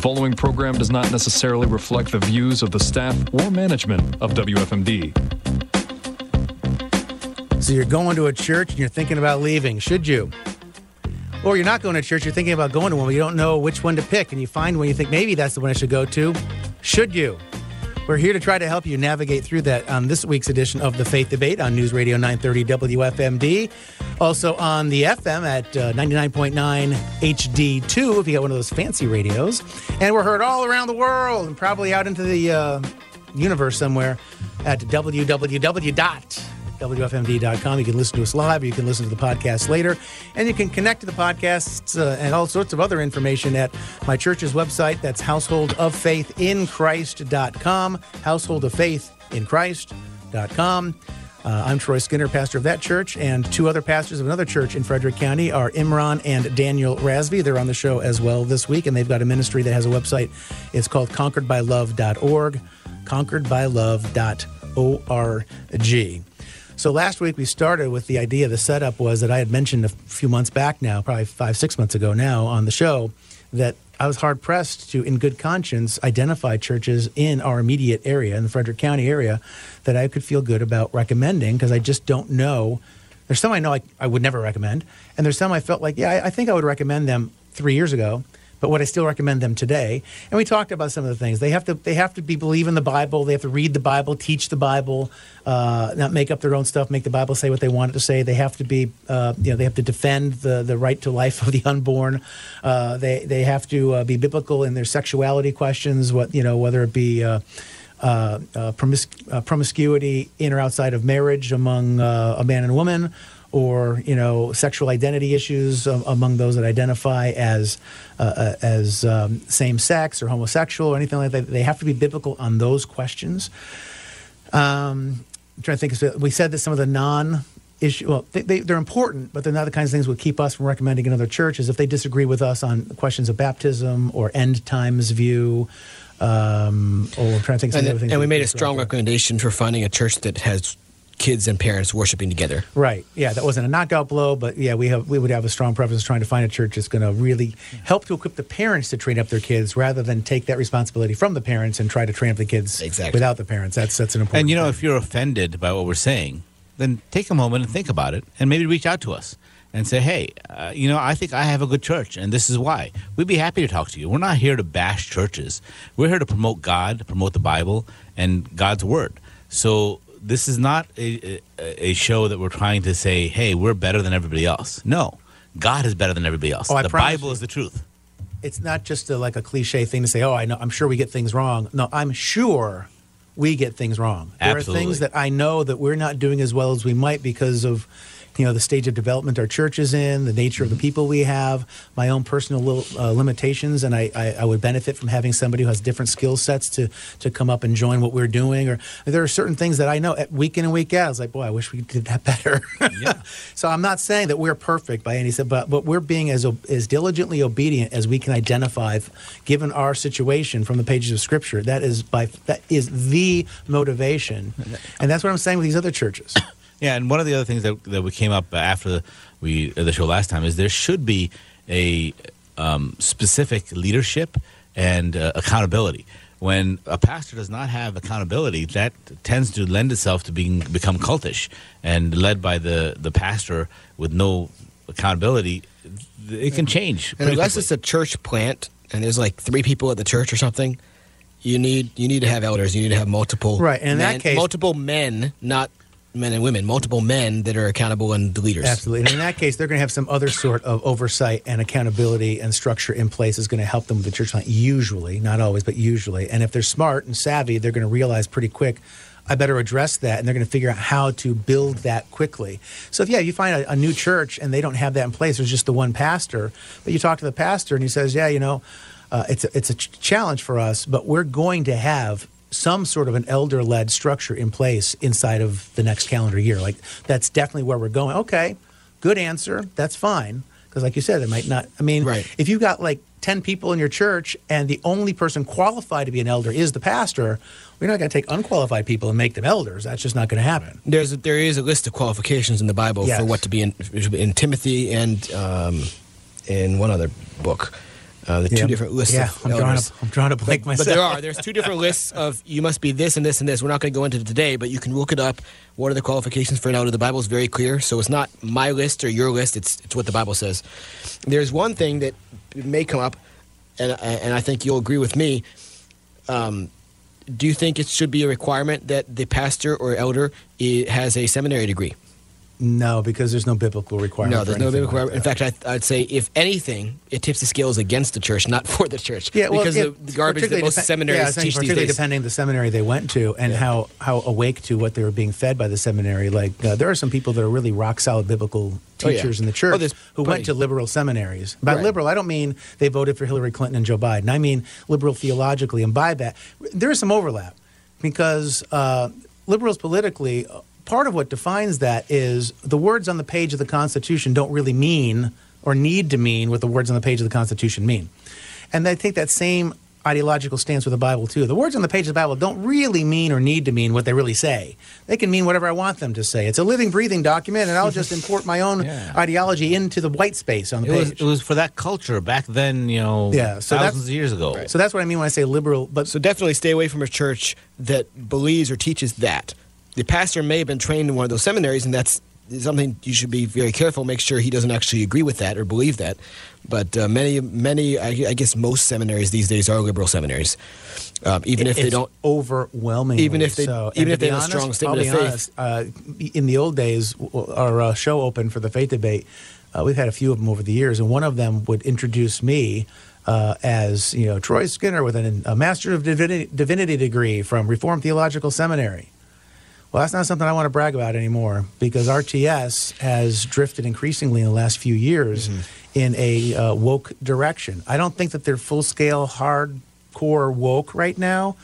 following program does not necessarily reflect the views of the staff or management of WFMD. So you're going to a church and you're thinking about leaving. Should you? Or you're not going to church, you're thinking about going to one, but you don't know which one to pick, and you find one you think maybe that's the one I should go to. Should you? We're here to try to help you navigate through that on this week's edition of the Faith Debate on News Radio 930 WFMD. Also on the FM at uh, 99.9 HD2 if you got one of those fancy radios. And we're heard all around the world and probably out into the uh, universe somewhere at www.wfmd.com. You can listen to us live, you can listen to the podcast later, and you can connect to the podcasts uh, and all sorts of other information at my church's website. That's householdoffaithinchrist.com. Householdoffaithinchrist.com. Uh, I'm Troy Skinner, pastor of that church, and two other pastors of another church in Frederick County are Imran and Daniel Razvi. They're on the show as well this week, and they've got a ministry that has a website. It's called conqueredbylove.org, conqueredbylove.org. So last week we started with the idea, the setup was that I had mentioned a few months back now, probably five, six months ago now on the show, that I was hard pressed to, in good conscience, identify churches in our immediate area, in the Frederick County area, that I could feel good about recommending because I just don't know. There's some I know I, I would never recommend, and there's some I felt like, yeah, I, I think I would recommend them three years ago but would I still recommend them today? And we talked about some of the things they have to they have to be believe in the Bible. They have to read the Bible, teach the Bible, uh, not make up their own stuff, make the Bible say what they want it to say. They have to be uh, you know they have to defend the the right to life of the unborn. Uh, they they have to uh, be biblical in their sexuality questions. What you know whether it be. Uh, uh, promiscu- promiscuity in or outside of marriage among a man and a woman, or you know sexual identity issues um, among those that identify as uh, uh, as um, same sex or homosexual or anything like that. They have to be biblical on those questions. Um, I'm trying to think. We said that some of the non issue well they, they, they're important but they're not the kinds of things that would keep us from recommending another church is if they disagree with us on questions of baptism or end times view um, or I'm trying to think And, other things and we made a strong throw out there. recommendation for finding a church that has kids and parents worshiping together. Right. Yeah, that wasn't a knockout blow, but yeah, we have we would have a strong preference trying to find a church that's going to really help to equip the parents to train up their kids rather than take that responsibility from the parents and try to train up the kids Exactly. without the parents. That's that's an important. And you know, thing. if you're offended by what we're saying, then take a moment and think about it, and maybe reach out to us and say, "Hey, uh, you know, I think I have a good church, and this is why." We'd be happy to talk to you. We're not here to bash churches. We're here to promote God, promote the Bible, and God's Word. So this is not a, a, a show that we're trying to say, "Hey, we're better than everybody else." No, God is better than everybody else. Oh, the Bible you. is the truth. it's not just a, like a cliche thing to say, "Oh, I know, I'm sure we get things wrong." No, I'm sure we get things wrong. There are things that I know that we're not doing as well as we might because of you know the stage of development our church is in, the nature Mm-hmm. of the people we have, my own personal little, uh, limitations, and I, I, I would benefit from having somebody who has different skill sets to to come up and join what we're doing. Or there are certain things that I know at week in and week out. I was like, boy, I wish we did that better. Yeah. so I'm not saying that we're perfect by any but but we're being as as diligently obedient as we can identify, given our situation from the pages of Scripture. That is by that is the motivation, and that's what I'm saying with these other churches. Yeah, and one of the other things that, that we came up after we uh, the show last time is there should be a um, specific leadership and uh, accountability. When a pastor does not have accountability, that tends to lend itself to being become cultish and led by the the pastor with no accountability. It can change. And unless quickly. it's a church plant and there's like three people at the church or something, you need you need to have elders. You need to have multiple Right, and in that case- multiple men, not men and women, multiple men that are accountable and the leaders. Absolutely. And in that case, they're going to have some other sort of oversight and accountability and structure in place is going to help them with the church plant, usually, not always, but usually. And if they're smart and savvy, they're going to realize pretty quick, I better address that. And they're going to figure out how to build that quickly. So, if, yeah, you find a, a new church and they don't have that in place, there's just the one pastor, but you talk to the pastor and he says, yeah, you know, uh, it's, a, it's a ch- challenge for us, but we're going to have some sort of an elder led structure in place inside of the next calendar year. Like that's definitely where we're going. Okay, good answer. That's fine. Because, like you said, it might not. I mean, Right. if you've got like 10 people in your church and the only person qualified to be an elder is the pastor, we're not going to take unqualified people and make them elders. That's just not going to happen. There's a, there is a list of qualifications in the Bible Yes. for what to be in in Timothy and um, in one other book. Uh, the two different lists Yeah, I'm drawing, a. I'm drawing a blank But, myself. but there are. There's two different lists of you must be this and this and this. We're not going to go into it today, but you can look it up. What are the qualifications for an elder? The Bible is very clear, so it's not my list or your list. It's it's what the Bible says. There's one thing that may come up, and and I think you'll agree with me. Um, do you think it should be a requirement that the pastor or elder has a seminary degree? No, because there's no biblical requirement. No, there's no biblical like requirement. In fact, I, I'd say if anything, it tips the scales against the church, not for the church. Yeah, well, because of the garbage that most depe- seminaries yeah, I was saying teach these particularly days. depending the seminary they went to and Yeah. how how awake to what they were being fed by the seminary. Like uh, there are some people that are really rock solid biblical Oh, yeah. teachers in the Oh, church there's who plenty. went to liberal seminaries. By Right. liberal, I don't mean they voted for Hillary Clinton and Joe Biden. I mean liberal theologically and by that there is some overlap because uh, liberals politically. Part of what defines that is the words on the page of the Constitution don't really mean or need to mean what the words on the page of the Constitution mean. And they take that same ideological stance with the Bible too. The words on the page of the Bible don't really mean or need to mean what they really say. They can mean whatever I want them to say. It's a living, breathing document, and I'll just import my own Yeah. ideology into the white space on the It was, page. it was for that culture back then, you know, Yeah, so thousands of years ago. so that's what I mean when I say liberal. But So definitely stay away from a church that believes or teaches that. The pastor may have been trained in one of those seminaries, and that's something you should be very careful. Make sure he doesn't actually agree with that or believe that. But uh, many, many, I, I guess most seminaries these days are liberal seminaries, um, even if they don't. overwhelmingly Even if they- so. even if they be have a strong honest, statement of faith. honest, uh, in the old days, our uh, show open for the faith debate. Uh, we've had a few of them over the years, and one of them would introduce me uh, as you know Troy Skinner with an, a Master of Divinity, Divinity degree from Reformed Theological Seminary. Well, that's not something I want to brag about anymore because RTS has drifted increasingly in the last few years Mm-hmm. in a uh, woke direction. I don't think that they're full scale, hardcore woke right now,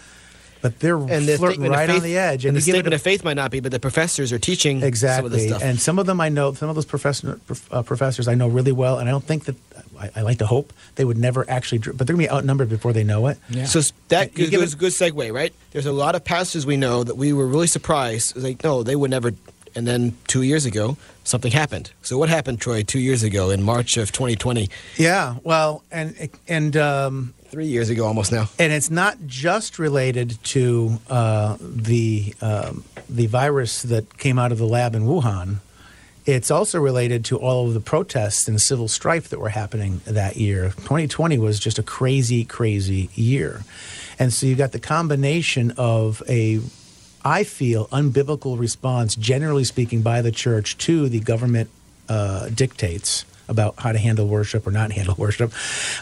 but they're And the flirting right faith, on the edge. And, the you give it statement a- of faith might not be, but the professors are teaching some of this Exactly, stuff. and some of them I know. Some of those professor, prof- uh, professors I know really well, and I don't think that I, I like to hope they would never actually, but they're gonna be outnumbered before they know it. Yeah. So s- that You goes, give goes it- good segue, right? There's a lot of pastors we know that we were really surprised. It's like, no, they would never. And then two years ago, something happened. So what happened, Troy? Two years ago, in March of 2020, Yeah, well, and and um, three years ago, almost now. and it's not just related to uh, the um, the virus that came out of the lab in Wuhan. It's also related to all of the protests and civil strife that were happening that year. 2020 was just a crazy, crazy year, and so you've got the combination of a I feel unbiblical response, generally speaking, by the church to the government uh, dictates about how to handle worship or not handle worship.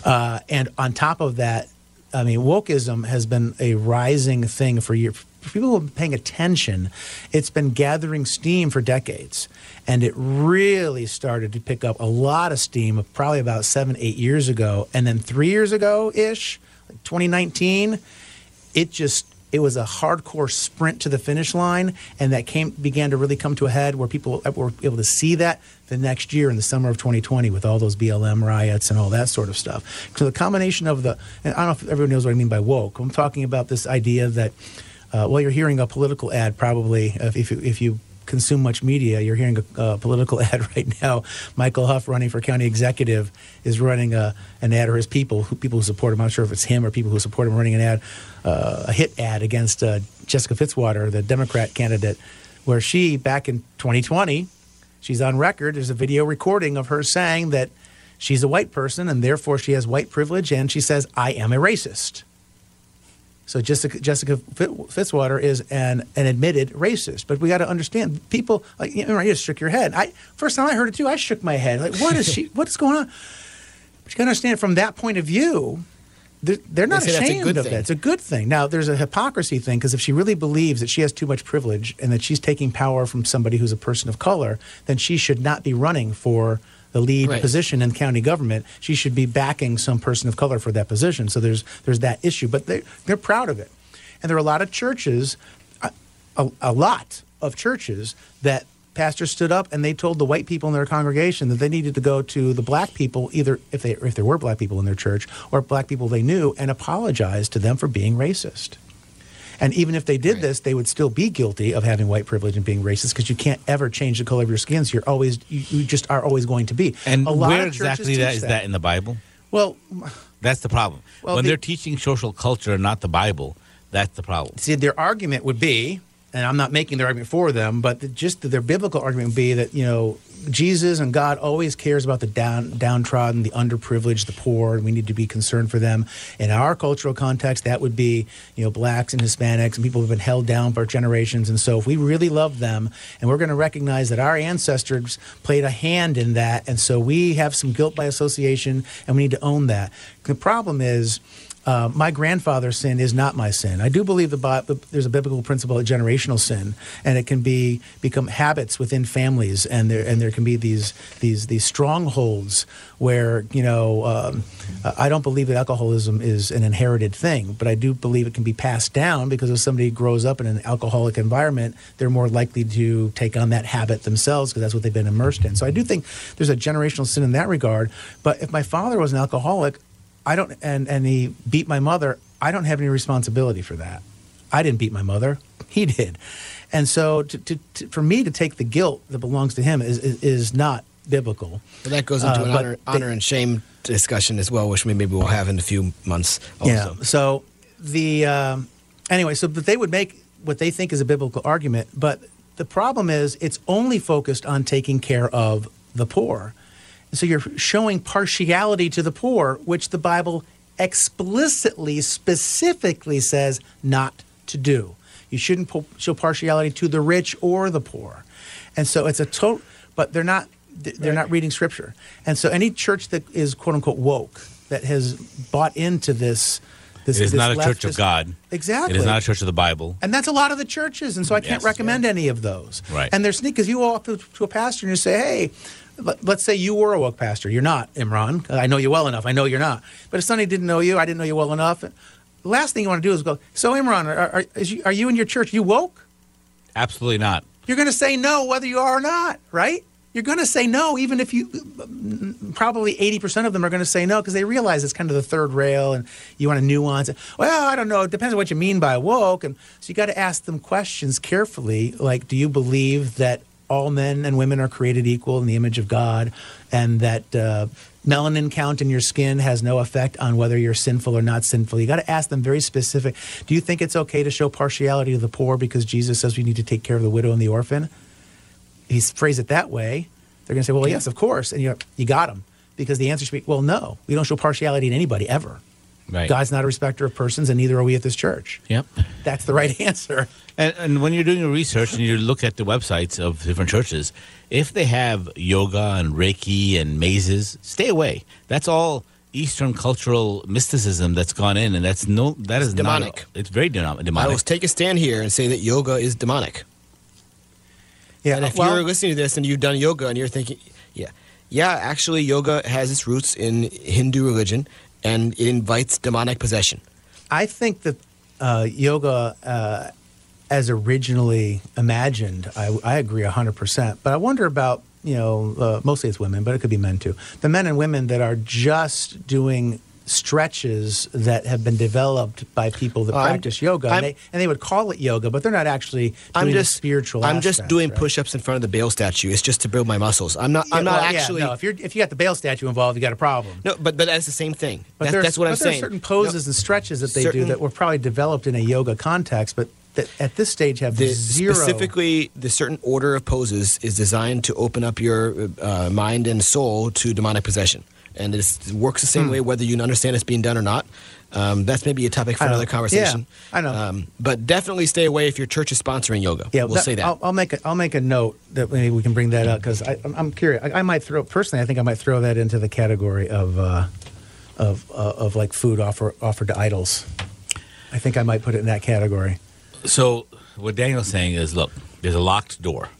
Uh, and on top of that, I mean, wokeism has been a rising thing for years. People who have been paying attention, it's been gathering steam for decades. And it really started to pick up a lot of steam probably about seven, eight years ago. And then three years ago ish, 2019, it just it was a hardcore sprint to the finish line, and that came began to really come to a head where people were able to see that the next year in the summer of 2020 with all those BLM riots and all that sort of stuff. So the combination of the and I don't know if everyone knows what I mean by woke. I'm talking about this idea that uh, well, you're hearing a political ad probably if, if you, if you consume much media, you're hearing a, a political ad right now. Michael Hough, running for county executive, is running a, an ad, or his people, who, people who support him. I'm not sure if it's him or people who support him, running an ad, uh, a hit ad against uh, Jessica Fitzwater, the Democrat candidate, where she back in 2020, she's on record. There's a video recording of her saying that she's a white person and therefore she has white privilege, and she says, "I am a racist." So Jessica, Jessica Fitzwater is an, an admitted racist, but we got to understand people. Like you, know, you just shook your head. I first time I heard it too, I shook my head. Like what is she? What is going on? But you got to understand from that point of view, they're, they're not They say that's a ashamed good of thing. it. It's a good thing. Now there's a hypocrisy thing because if she really believes that she has too much privilege and that she's taking power from somebody who's a person of color, then she should not be running for the lead Right. position in county government. She should be backing some person of color for that position. So there's there's that issue, but they they're proud of it, and there are a lot of churches, a, a, a lot of churches that pastors stood up and they told the white people in their congregation that they needed to go to the black people, either if they if there were black people in their church or black people they knew, and apologize to them for being racist. And even if they did this, they would still be guilty of having white privilege and being racist because you can't ever change the color of your skin. So you're always, you, you just are always going to be. And a lot where exactly that is that in the Bible? Well, That's the problem. Well, when the- they're teaching social culture and not the Bible, that's the problem. see, their argument would be, and I'm not making their argument for them, but the, just their biblical argument would be that you know Jesus and God always cares about the down, downtrodden, the underprivileged, the poor, and we need to be concerned for them. In our cultural context, that would be you know blacks and Hispanics and people who've been held down for generations. And so, if we really love them, and we're going to recognize that our ancestors played a hand in that, and so we have some guilt by association, and we need to own that. The problem is. Uh, my grandfather's sin is not my sin. I do believe the there's a biblical principle of generational sin, and it can be become habits within families, and there and there can be these these these strongholds where you know um, I don't believe that alcoholism is an inherited thing, but I do believe it can be passed down because if somebody grows up in an alcoholic environment, they're more likely to take on that habit themselves because that's what they've been immersed in. So I do think there's a generational sin in that regard. But if my father was an alcoholic, I don't, and, and he beat my mother. I don't have any responsibility for that. I didn't beat my mother. He did. And so to, to, to, for me to take the guilt that belongs to him is, is, is not biblical. Well, that goes into Uh, an honor, they- honor and shame discussion as well, which maybe we'll have in a few months. Also. Yeah. So the um, anyway, so but they would make what they think is a biblical argument, but the problem is it's only focused on taking care of the poor. So you're showing partiality to the poor, which the Bible explicitly, specifically says not to do. You shouldn't po- show partiality to the rich or the poor. And so it's a total, but they're not. They're not reading scripture, and so any church that is "quote unquote" woke that has bought into this, this It is not a church of God. Exactly. It is not a church of the Bible. And that's a lot of the churches, and so I can't Yes. recommend any of those. Right. And they're sneaky because you walk up to a pastor and you say, "Hey, let's say you were a woke pastor. You're not, Imran. I know you well enough. I know you're not. But if somebody didn't know you, I didn't know you well enough. Last thing you want to do is go. So, Imran, are, are, you, are you in your church? You woke? Absolutely not. You're going to say no whether you are or not, right? You're going to say no, even if you probably 80% of them are going to say no because they realize it's kind of the third rail and you want to nuance it. Well, I don't know. It depends on what you mean by woke. And so you got to ask them questions carefully like, do you believe that all men and women are created equal in the image of God and that uh, melanin count in your skin has no effect on whether you're sinful or not sinful? You got to ask them very specific. Do you think it's okay to show partiality to the poor because Jesus says we need to take care of the widow and the orphan? he's phrased it that way, they're going to say, "Well, yes, of course," and you you got them because the answer should be, "Well, no, we don't show partiality to anybody ever. Right. God's not a respecter of persons, and neither are we at this church." Yep. That's the right answer. And, and when you're doing your research and you look at the websites of different churches, if they have yoga and Reiki and mazes, stay away. That's all Eastern cultural mysticism that's gone in, and that's no, that is demonic. Not, it's very demonic. I will take a stand here and say that yoga is demonic. Yeah, And if well, you're listening to this and you've done yoga and you're thinking, yeah, yeah, actually, yoga has its roots in Hindu religion and it invites demonic possession. I think that uh, yoga, uh, as originally imagined, I, I agree hundred percent. But I wonder about you know, uh, mostly it's women, but it could be men too. The men and women that are just doing stretches that have been developed by people that I'm- practice yoga, I'm- and they, and they would call it yoga, but they're not actually I'm just spiritual. I'm just doing right? push-ups in front of the Baal statue. It's just to build my muscles. I'm not. I'm not well, yeah, actually. no, if you're if you got the Baal statue involved, you got a problem. no, but but that's the same thing. But That- that's what I'm saying. are certain poses No, and stretches that they do that were probably developed in a yoga context, but that at this stage have the, zero. specifically, the certain order of poses is designed to open up your uh, mind and soul to demonic possession, and it works the same way whether you understand it's being done or not. Um, that's maybe a topic for another conversation. Yeah, I know. Um, but definitely stay away if your church is sponsoring yoga. Yeah, we'll that- say that. I'll, I'll make a, I'll make a note that maybe we can bring that up because I'm, I'm curious. I, I might throw personally. I think I might throw that into the category of uh, of uh, of like food offer, offered to idols. I think I might put it in that category. So what Daniel's saying is, look, there's a locked door,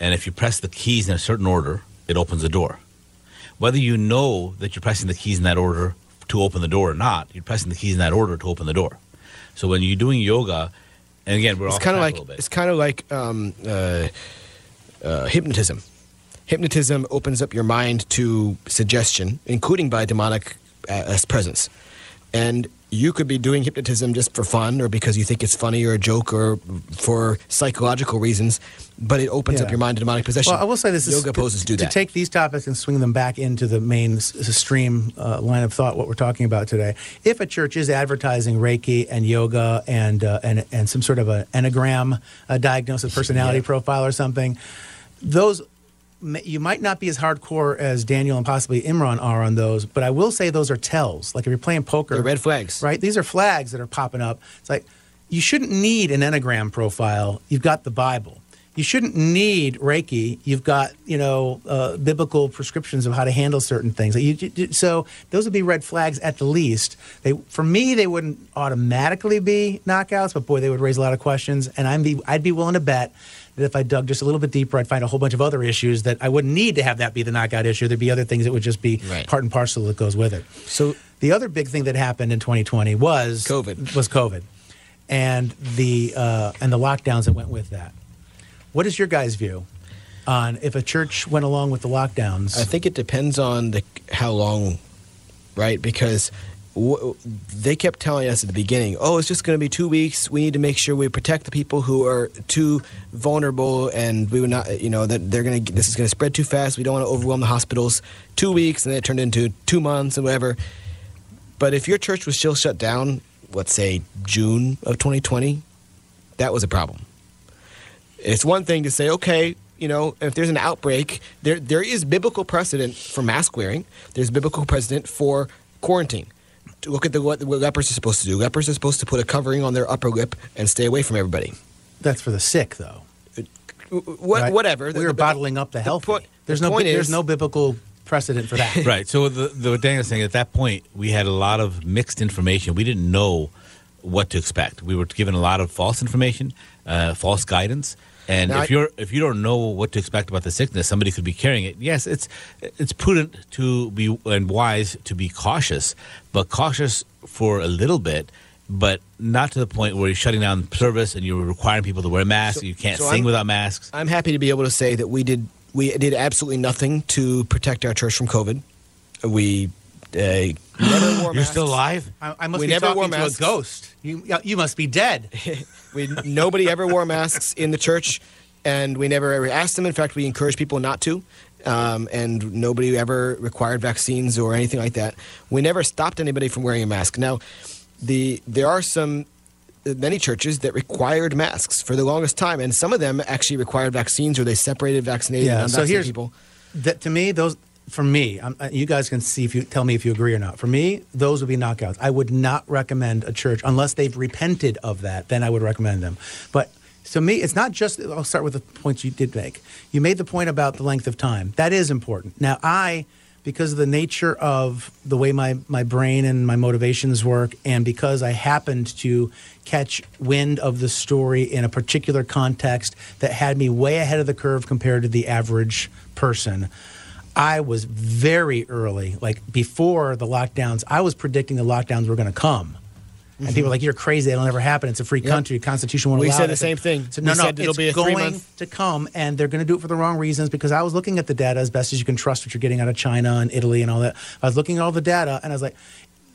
and if you press the keys in a certain order, it opens the door. Whether you know that you're pressing the keys in that order to open the door or not, you're pressing the keys in that order to open the door. So when you're doing yoga, and again, we're it's kind of like a little bit. it's kind of like um, uh, uh, hypnotism. Hypnotism opens up your mind to suggestion, including by demonic uh, as presence. And you could be doing hypnotism just for fun or because you think it's funny or a joke or for psychological reasons, but it opens Yeah. up your mind to demonic possession. Well, I will say this: is yoga to, poses do to that. take these topics and swing them back into the main stream uh, line of thought. What we're talking about today. If a church is advertising Reiki and yoga and uh, and and some sort of an enneagram a diagnosis, personality Yeah. profile, or something, those. You might not be as hardcore as Daniel and possibly Imran are on those, but I will say those are tells. Like if you're playing poker, They're red flags. right? These are flags that are popping up. It's like you shouldn't need an enneagram profile. You've got the Bible. You shouldn't need Reiki. You've got you know uh, biblical prescriptions of how to handle certain things. You- you- you- so those would be red flags at the least. They for me they wouldn't automatically be knockouts, but boy they would raise a lot of questions. And I'm be, I'd be willing to bet that if I dug just a little bit deeper, I'd find a whole bunch of other issues that I wouldn't need to have that be the knockout issue. There'd be other things that would just be Right. part and parcel that goes with it. So The other big thing that happened in 2020 was COVID. Was COVID, and the uh, and the lockdowns that went with that. What is your guys' view on if a church went along with the lockdowns? I think it depends on the how long, right? Because w- they kept telling us at the beginning, "Oh, it's just going to be two weeks. We need to make sure we protect the people who are too vulnerable, and we would not, you know, that they're going to this is going to spread too fast. We don't want to overwhelm the hospitals. Two weeks, and then it turned into two months and whatever. But if your church was still shut down, let's say June of 2020, that was a problem. It's one thing to say, okay, you know, if there's an outbreak, there there is biblical precedent for mask wearing. There's biblical precedent for quarantine. To look at the, what, what lepers are supposed to do. Lepers are supposed to put a covering on their upper lip and stay away from everybody. That's for the sick, though. What, right? Whatever. We The- were the- bottling up the healthy. point- there's the no point there's is- no biblical precedent for that. right. So the, the what Daniel's saying at that point, we had a lot of mixed information. We didn't know what to expect. We were given a lot of false information, uh, false guidance. And Now if I- you're if you don't know what to expect about the sickness, somebody could be carrying it. Yes, it's it's prudent to be and wise to be cautious, but cautious for a little bit, but not to the point where you're shutting down service and you're requiring people to wear masks. So- you can't so sing I'm- without masks. I'm happy to be able to say that we did we did absolutely nothing to protect our church from COVID. We uh, You're still alive. I, I must We be never talking wore to a ghost. You you must be dead. We nobody ever wore masks in the church, and we never ever asked them. In fact, we encouraged people not to, um, and nobody ever required vaccines or anything like that. We never stopped anybody from wearing a mask. Now, the there are some many churches that required masks for the longest time, and some of them actually required vaccines or they separated vaccinated and Yeah. So unvaccinated here's people. that to me those for me. I'm, uh, you guys can see if you tell me if you agree or not. For me, those would be knockouts. I would not recommend a church unless they've repented of that. Then I would recommend them. But to me, it's not just. I'll start with the points you did make. You made the point about the length of time. That is important. Now I. Because of the nature of the way my, my brain and my motivations work, and because I happened to catch wind of the story in a particular context that had me way ahead of the curve compared to the average person, I was very early, like before the lockdowns, I was predicting the lockdowns were going to come. And people mm-hmm. were like, "You're crazy. It'll never happen. It's a free Yep. country. Constitution won't We allow said it." the same thing. So, We no, no, said it'll it's be a going to come, and they're going to do it for the wrong reasons. Because I was looking at the data as best as you can trust what you're getting out of China and Italy and all that. I was looking at all the data, and I was like,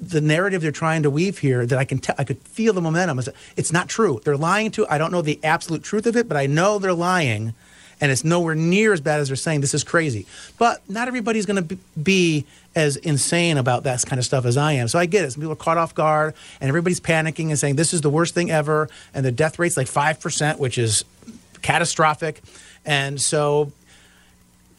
the narrative they're trying to weave here that I can tell, I could feel the momentum. I said, It's not true. They're lying to. I don't know the absolute truth of it, but I know they're lying, and it's nowhere near as bad as they're saying. This is crazy. But not everybody's going to be as insane about that kind of stuff as I am. So I get it. Some people are caught off guard, and everybody's panicking and saying this is the worst thing ever, and the death rate's like five percent, which is catastrophic. And so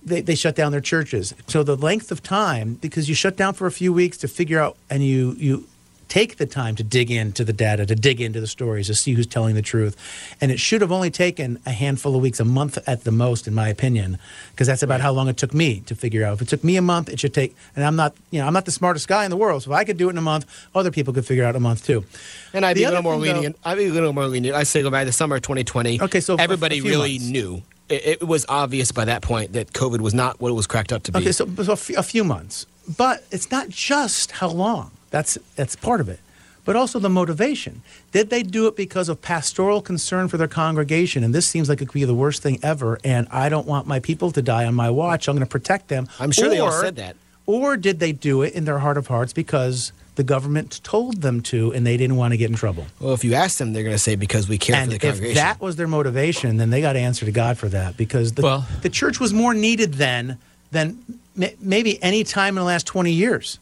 they, they shut down their churches. So the length of time, because you shut down for a few weeks to figure out, and you you take the time to dig into the data, to dig into the stories, to see who's telling the truth, and it should have only taken a handful of weeks, a month at the most, in my opinion, because that's about how long it took me to figure out. If it took me a month, it should take. And I'm not, you know, I'm not the smartest guy in the world, so if I could do it in a month, other people could figure out a month too. And I'd The be a little more thing, though- lenient. I'd be a little more lenient. I say go by the summer of 2020. Okay, so everybody really months. knew. It, was obvious by that point that COVID was not what it was cracked up to be. Okay, so, so a few months, but it's not just how long. That's that's part of it, but also the motivation. Did they do it because of pastoral concern for their congregation? And this seems like it could be the worst thing ever. And I don't want my people to die on my watch. I'm going to protect them. I'm sure they all said that. Or did they do it in their heart of hearts because the government told them to, and they didn't want to get in trouble. Well, if you ask them, they're going to say because we care And for the congregation. if that was their motivation, then they got to answer to God for that because the, Well- the church was more needed then than maybe any time in the last 20 years.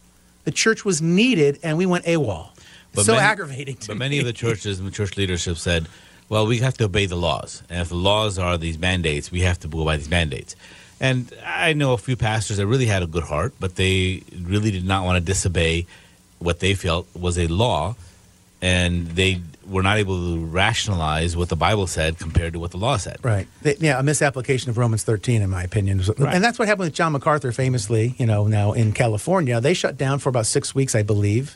The church was needed, and we went AWOL. But so many- aggravating to But me. many of the churches and the church leadership said, well, we have to obey the laws. And if the laws are these mandates, we have to go by these mandates. And I know a few pastors that really had a good heart, but they really did not want to disobey what they felt was a law. And they were not able to rationalize what the Bible said compared to what the law said. Right. They- yeah, a misapplication of Romans 13, in my opinion. Right. And that's what happened with John MacArthur, famously, you know, now in California. They shut down for about six weeks, I believe.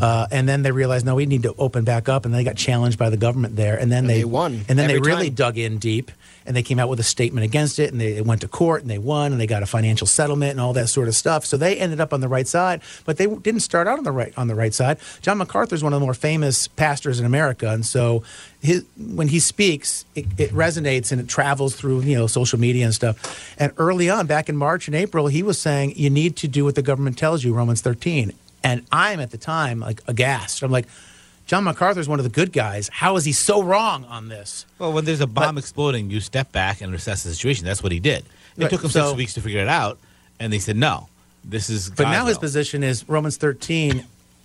Uh, and then they realized, no, we need to open back up. And they got challenged by the government there. And then And they, they won And then they really time. dug in deep. And they came out with a statement against it. And they went to court and they won. And they got a financial settlement and all that sort of stuff. So they ended up on the right side. But they didn't start out on the right on the right side. John MacArthur is one of the more famous pastors in America. And so his, when he speaks, it, it resonates and it travels through you know social media and stuff. And early on, back in March and April, he was saying you need to do what the government tells you, Romans 13. And I'm at the time like aghast. I'm like, John MacArthur is one of the good guys. How is he so wrong on this? Well, when there's a bomb exploding, you step back and assess the situation. That's what he did. It Right, took him so- six weeks to figure it out, and they said, no, this is. But God's now his position is Romans 13.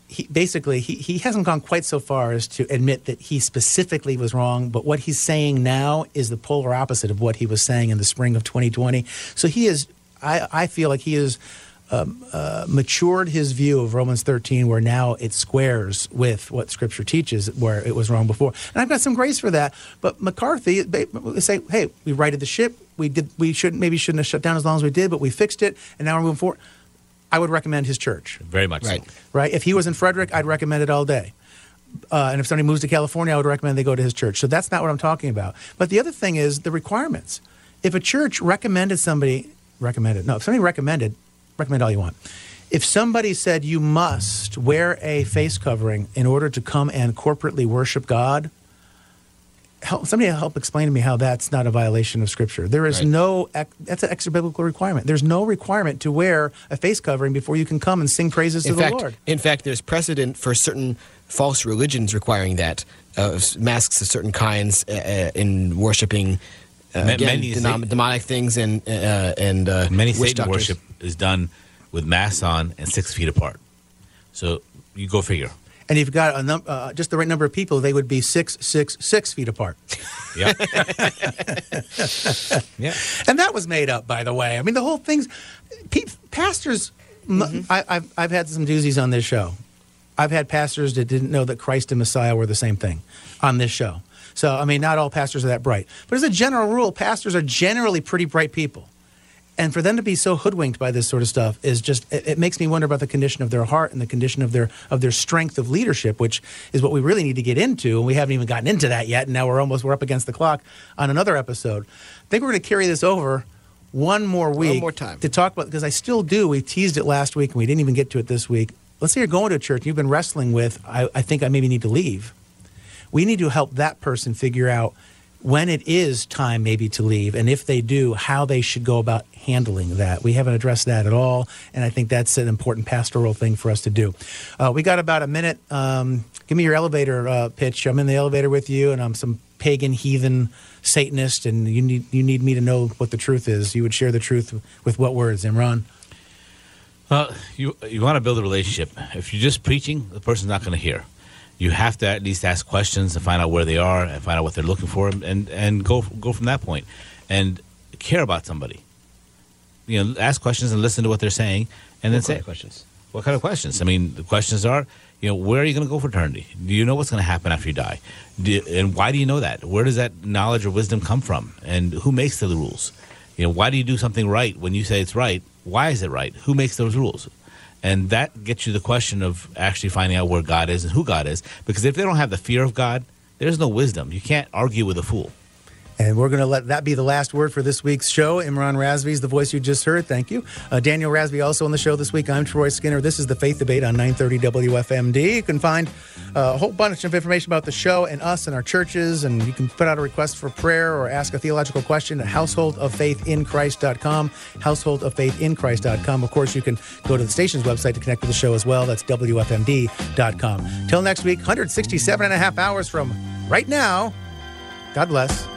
He, basically, he, he hasn't gone quite so far as to admit that he specifically was wrong, but what he's saying now is the polar opposite of what he was saying in the spring of 2020. So he is, I, I feel like he is um, uh, matured his view of Romans 13, where now it squares with what Scripture teaches, where it was wrong before. And I've got some grace for that. But MacArthur ba- say, "Hey, we righted the ship. We did. We shouldn't maybe shouldn't have shut down as long as we did, but we fixed it, and now we're moving forward." I would recommend his church. Very much Right. so. Right? If he was in Frederick, I'd recommend it all day. Uh, and if somebody moves to California, I would recommend they go to his church. So that's not what I'm talking about. But the other thing is the requirements. If a church recommended somebody, recommended, no, if somebody recommended, recommend all you want. If somebody said you must wear a face covering in order to come and corporately worship God, help, somebody help explain to me how that's not a violation of Scripture. There is Right. no that's an extra biblical requirement. There's no requirement to wear a face covering before you can come and sing praises in to fact, the Lord. in fact, there's precedent for certain false religions requiring that uh, masks of certain kinds uh, uh, in worshiping uh, again, many denom- demonic things and uh, and uh, Many witch Satan doctors. worship is done with masks on and six feet apart. So you go figure. And if you've got a num- uh, just the right number of people, they would be six, six, six feet apart. Yeah. yeah. And that was made up, by the way. I mean, the whole thing's pe- pastors. m I, I've I've had some doozies on this show. I've had pastors that didn't know that Christ and Messiah were the same thing on this show. So I mean, not all pastors are that bright, but as a general rule, pastors are generally pretty bright people. And for them to be so hoodwinked by this sort of stuff is just it, it makes me wonder about the condition of their heart and the condition of their of their strength of leadership, which is what we really need to get into. And we haven't even gotten into that yet. And now we're almost we're up against the clock on another episode. I think we're going to carry this over one more week one more time. to talk about because I still do. We teased it last week and we didn't even get to it this week. Let's say you're going to a church and you've been wrestling with. I, I think I maybe need to leave. We need to help that person figure out when it is time maybe to leave and if they do how they should go about handling that. We haven't addressed that at all and i think that's an important pastoral thing for us to do. Uh, we got about a minute. Um, give me your elevator uh, pitch. I'm in the elevator with you and i'm some pagan heathen satanist and you need you need me to know what the truth is. You would share the truth with what words imran? Well, you you want to build a relationship. If you're just preaching, the person's not going to hear. You have to at least ask questions and find out where they are and find out what they're looking for, and and go go from that point, and care about somebody. You know, ask questions and listen to what they're saying, and then What say questions. What kind of questions? I mean, the questions are, you know, where are you going to go for eternity? Do you know what's going to happen after you die? Do, and why do you know that? Where does that knowledge or wisdom come from? And who makes the rules? You know, why do you do something right when you say it's right? Why is it right? Who makes those rules? And that gets you the question of actually finding out where God is and who God is. Because if they don't have the fear of God, there's no wisdom. You can't argue with a fool. And we're going to let that be the last word for this week's show. Imran Razvi is the voice you just heard. Thank you. Uh, Daniel Razvi also on the show this week. I'm Troy Skinner. This is the Faith Debate on 930 WFMD. You can find uh, a whole bunch of information about the show and us and our churches, and you can put out a request for prayer or ask a theological question at householdoffaithinchrist.com, householdoffaithinchrist.com. Of course, you can go to the station's website to connect with the show as well. That's WFMD.com. Till next week, 167 and a half hours from right now. God bless.